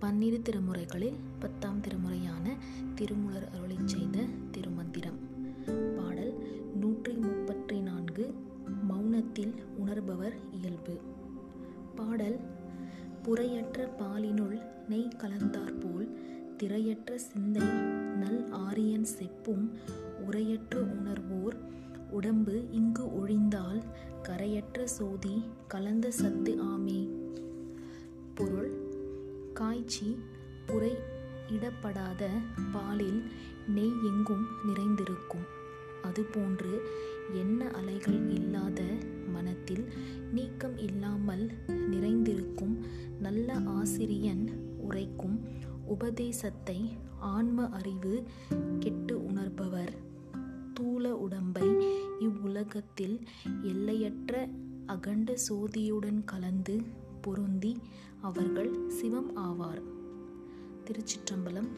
பன்னிரு திருமுறைகளில் பத்தாம் திருமுறையான திருமுலர் அருளை செய்த திருமந்திரம். பாடல் நூற்றி முப்பத்தி நான்கு மௌனத்தில் உணர்பவர் இயல்பு. பாடல் புறையற்ற பாலினுள் நெய் கலந்தாற்போல் திரையற்ற சிந்தை நல் ஆரியன் செப்பும் உரையற்ற உணர்வோர் உடம்பு இங்கு ஒழிந்தால் கரையற்ற சோதி கலந்த சத்து ஆமே. காய்ச்சி புரை இடப்படாத பாலில் நெய் எங்கும் நிறைந்திருக்கும். அதுபோன்று எண்ண அலைகள் இல்லாத மனத்தில் நீக்கம் இல்லாமல் நிறைந்திருக்கும் நல்ல ஆசிரியன் உரைக்கும் உபதேசத்தை ஆன்ம அறிவு கெட்டு உணர்பவர். தூள உடம்பை இவ்வுலகத்தில் எல்லையற்ற அகண்ட சோதியுடன் கலந்து பொருந்தி அவர்கள் சிவம் ஆவார். திருச்சிற்றம்பலம்